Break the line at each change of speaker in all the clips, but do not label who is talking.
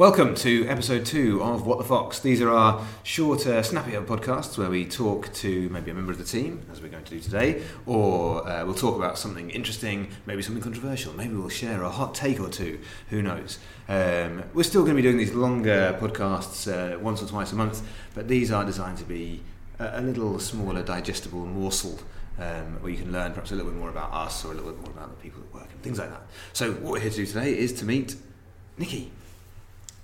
Welcome to episode two of What the Fox. These are our shorter, snappier podcasts where we talk to maybe a member of the team, as we're going to do today, or uh, we'll talk about something interesting, maybe something controversial, maybe we'll share a hot take or two, who knows. Um, we're still going to be doing these longer podcasts uh, once or twice a month, but these are designed to be a, a little smaller, digestible morsel um, where you can learn perhaps a little bit more about us or a little bit more about the people that work and things like that. So, what we're here to do today is to meet Nikki.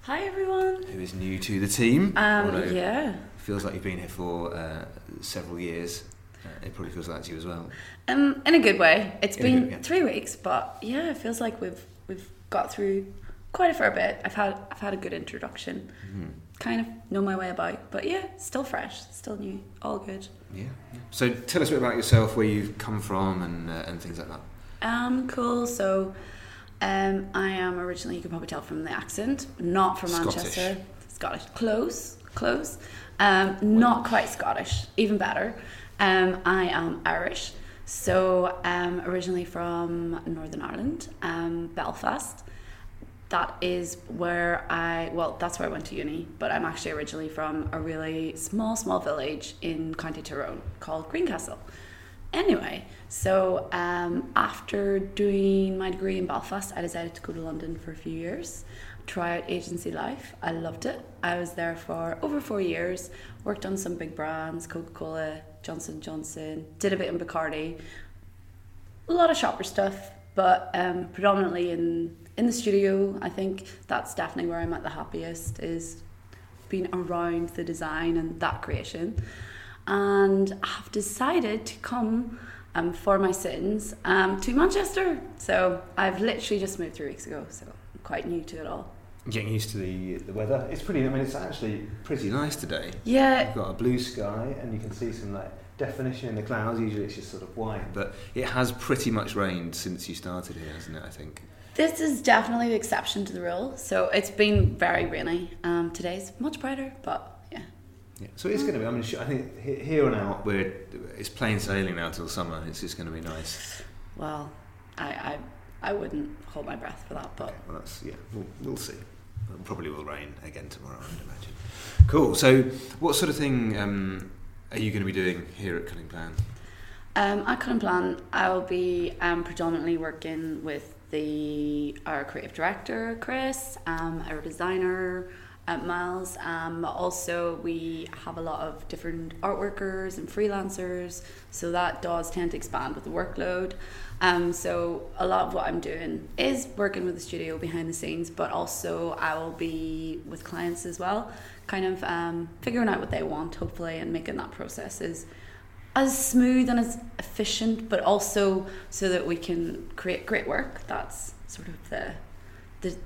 Hi everyone.
Who is new to the team?
Um,
although
yeah.
Feels like you've been here for uh, several years. Uh, it probably feels like to you as well.
Um, in a good way. It's
In
been
good- yeah.
three weeks, but yeah, it feels like we've we've got through quite a fair bit. I've had I've had a good introduction.
Mm-hmm.
Kind of know my way about, but yeah, still fresh, still new, all good.
Yeah. yeah. So tell us a bit about yourself, where you've come from, and uh, and things like that.
Um, cool. So, um, I am originally, you can probably tell from the accent, not from
Scottish.
Manchester. Scottish. Close, close. Um, not quite Scottish, even better. Um, I am Irish. So, um, originally from Northern Ireland, um, Belfast. That is where I, well, that's where I went to uni, but I'm actually originally from a really small, small village in County Tyrone called Greencastle. Anyway, so um, after doing my degree in Belfast, I decided to go to London for a few years, try out agency life. I loved it. I was there for over four years, worked on some big brands, Coca Cola, Johnson Johnson, did a bit in Bacardi, a lot of shopper stuff, but um, predominantly in in the studio. I think that's definitely where I'm at the happiest is being around the design and that creation. And I've decided to come um, for my sins um, to Manchester. So I've literally just moved three weeks ago, so I'm quite new to it all.
Getting used to the the weather. It's pretty. I mean, it's actually pretty nice today.
Yeah,
You've got a blue sky, and you can see some like definition in the clouds. Usually, it's just sort of white, but it has pretty much rained since you started here, hasn't it? I think.
this is definitely the exception to the rule. So it's been very rainy. Um, today's much brighter, but yeah.
Yeah. So it's going to be. I mean, I think here on out, we're it's plain sailing now till summer. It's just going to be nice.
Well, I, I, I wouldn't hold my breath for that, but
Okay, well, that's yeah. We'll, we'll see. It probably will rain again tomorrow, I would imagine. Cool. So, what sort of thing um, are you going to be doing here at Cunning Plan?
Um, at Cunning Plan, I'll be um, predominantly working with the our creative director Chris, um, our designer uh, Miles. Um, also, we have a lot of different art workers and freelancers, so that does tend to expand with the workload. Um, so a lot of what I'm doing is working with the studio behind the scenes, but also I will be with clients as well, kind of um, figuring out what they want, hopefully, and making that process as as smooth and as efficient, but also so that we can create great work. That's sort of the the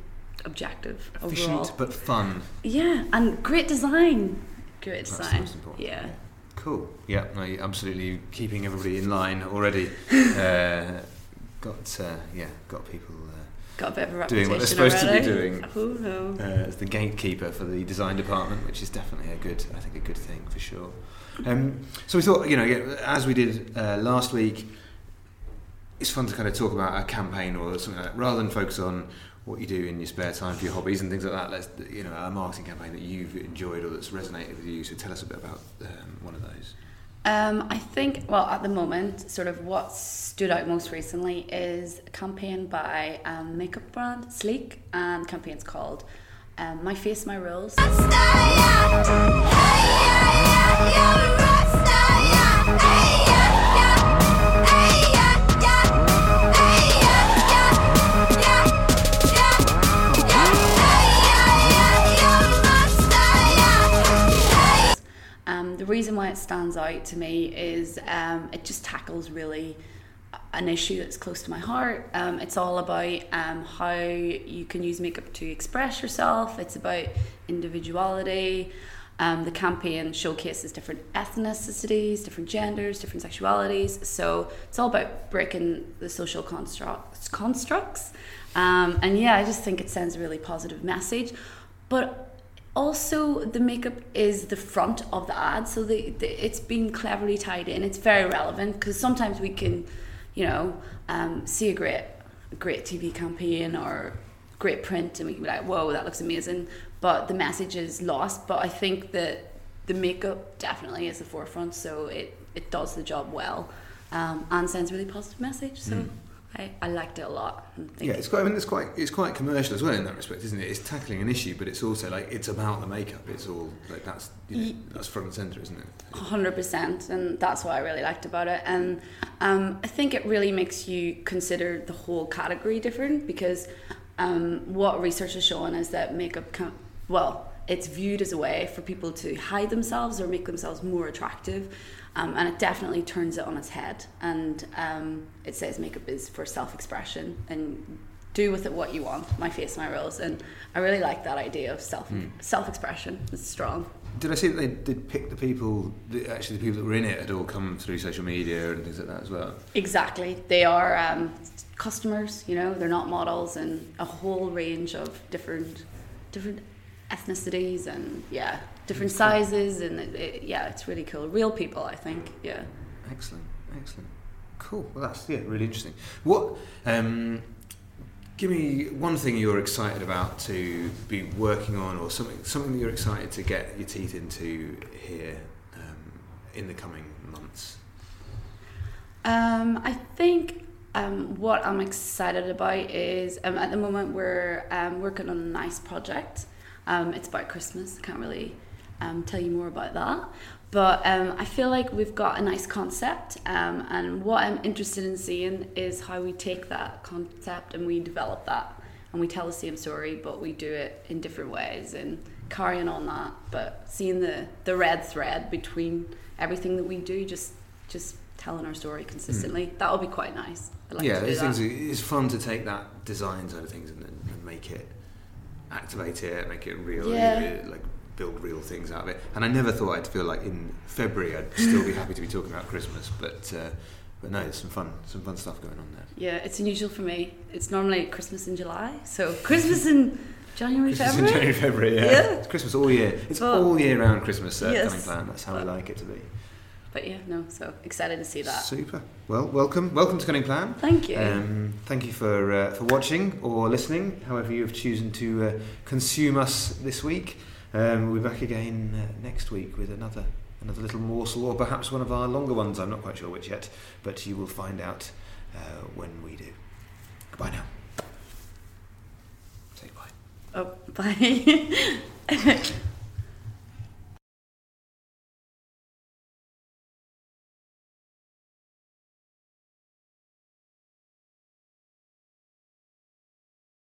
objective
Efficient
overall.
but fun.
Yeah, and great design. Great
That's the
design.
most important.
Yeah.
Cool. Yeah. No, you're absolutely keeping everybody in line already. uh, got uh, yeah. Got people. Uh,
Got a bit of a
Doing what they're supposed to be
already.
doing.
Who knows?
uh, as the gatekeeper for the design department, which is definitely a good, I think, a good thing for sure. Um, so we thought, you know, as we did uh, last week, it's fun to kind of talk about a campaign or something like that, rather than focus on what you do in your spare time for your hobbies and things like that. Let's, you know, a marketing campaign that you've enjoyed or that's resonated with you. So tell us a bit about um, one of those.
Um, I think, well, at the moment, sort of what stood out most recently is a campaign by um, makeup brand Sleek, and the campaign's called um, My Face, My Rules. It stands out to me is um, it just tackles really an issue that's close to my heart. Um, it's all about um, how you can use makeup to express yourself. It's about individuality. Um, the campaign showcases different ethnicities, different genders, different sexualities. So it's all about breaking the social constructs. constructs. Um, and yeah, I just think it sends a really positive message. But also the makeup is the front of the ad so the, the it's been cleverly tied in it's very relevant because sometimes we can you know um, see a great great tv campaign or great print and we can be like, whoa, that looks amazing. But the message is lost. But I think that the makeup definitely is the forefront, so it, it does the job well um, and sends a really positive message. So. Mm. I, I liked it a lot.
Yeah, it's quite. I mean, it's quite. It's quite commercial as well in that respect, isn't it? It's tackling an issue, but it's also like it's about the makeup. It's all like that's you know, that's front and center, isn't it?
Hundred percent, and that's what I really liked about it. And um, I think it really makes you consider the whole category different because um, what research has shown is that makeup can well it's viewed as a way for people to hide themselves or make themselves more attractive. Um, and it definitely turns it on its head. And um, it says makeup is for self expression and do with it what you want. My face, my rules. And I really like that idea of self mm. self expression. It's strong.
Did I see that they did pick the people, actually the people that were in it had all come through social media and things like that as well?
Exactly. They are um, customers, you know, they're not models and a whole range of different different ethnicities and yeah, different sizes and it, it, yeah, it's really cool. Real people, I think. Yeah.
Excellent, excellent, cool. Well, that's yeah, really interesting. What? Um, give me one thing you're excited about to be working on, or something something that you're excited to get your teeth into here um, in the coming months.
Um, I think um, what I'm excited about is um, at the moment we're um, working on a nice project. Um, it's about Christmas. I can't really um, tell you more about that. But um, I feel like we've got a nice concept, um, and what I'm interested in seeing is how we take that concept and we develop that, and we tell the same story, but we do it in different ways and carrying on that. But seeing the the red thread between everything that we do, just just telling our story consistently, mm. that would be quite nice.
Like yeah, things. It's fun to take that design side of things and, and make it activate it, make it real, yeah. like build real things out of it. And I never thought I'd feel like in February I'd still be happy to be talking about Christmas, but uh, but no, there's some fun, some fun stuff going on there.
Yeah, it's unusual for me. It's normally Christmas in July, so Christmas in January,
Christmas
February.
in January, February. Yeah, yeah. it's Christmas all year. It's all year round Christmas uh, yes. Cunning Plan. That's how we like it to be.
But yeah, no, so excited to see that.
Super. Well, welcome, welcome to Cunning Plan.
Thank you. Um,
thank you for uh, for watching or listening, however you have chosen to uh, consume us this week. Um, we'll be back again uh, next week with another another little morsel, or perhaps one of our longer ones. I'm not quite sure which yet, but you will find out uh, when we do. Goodbye now. Say bye.
Oh, bye.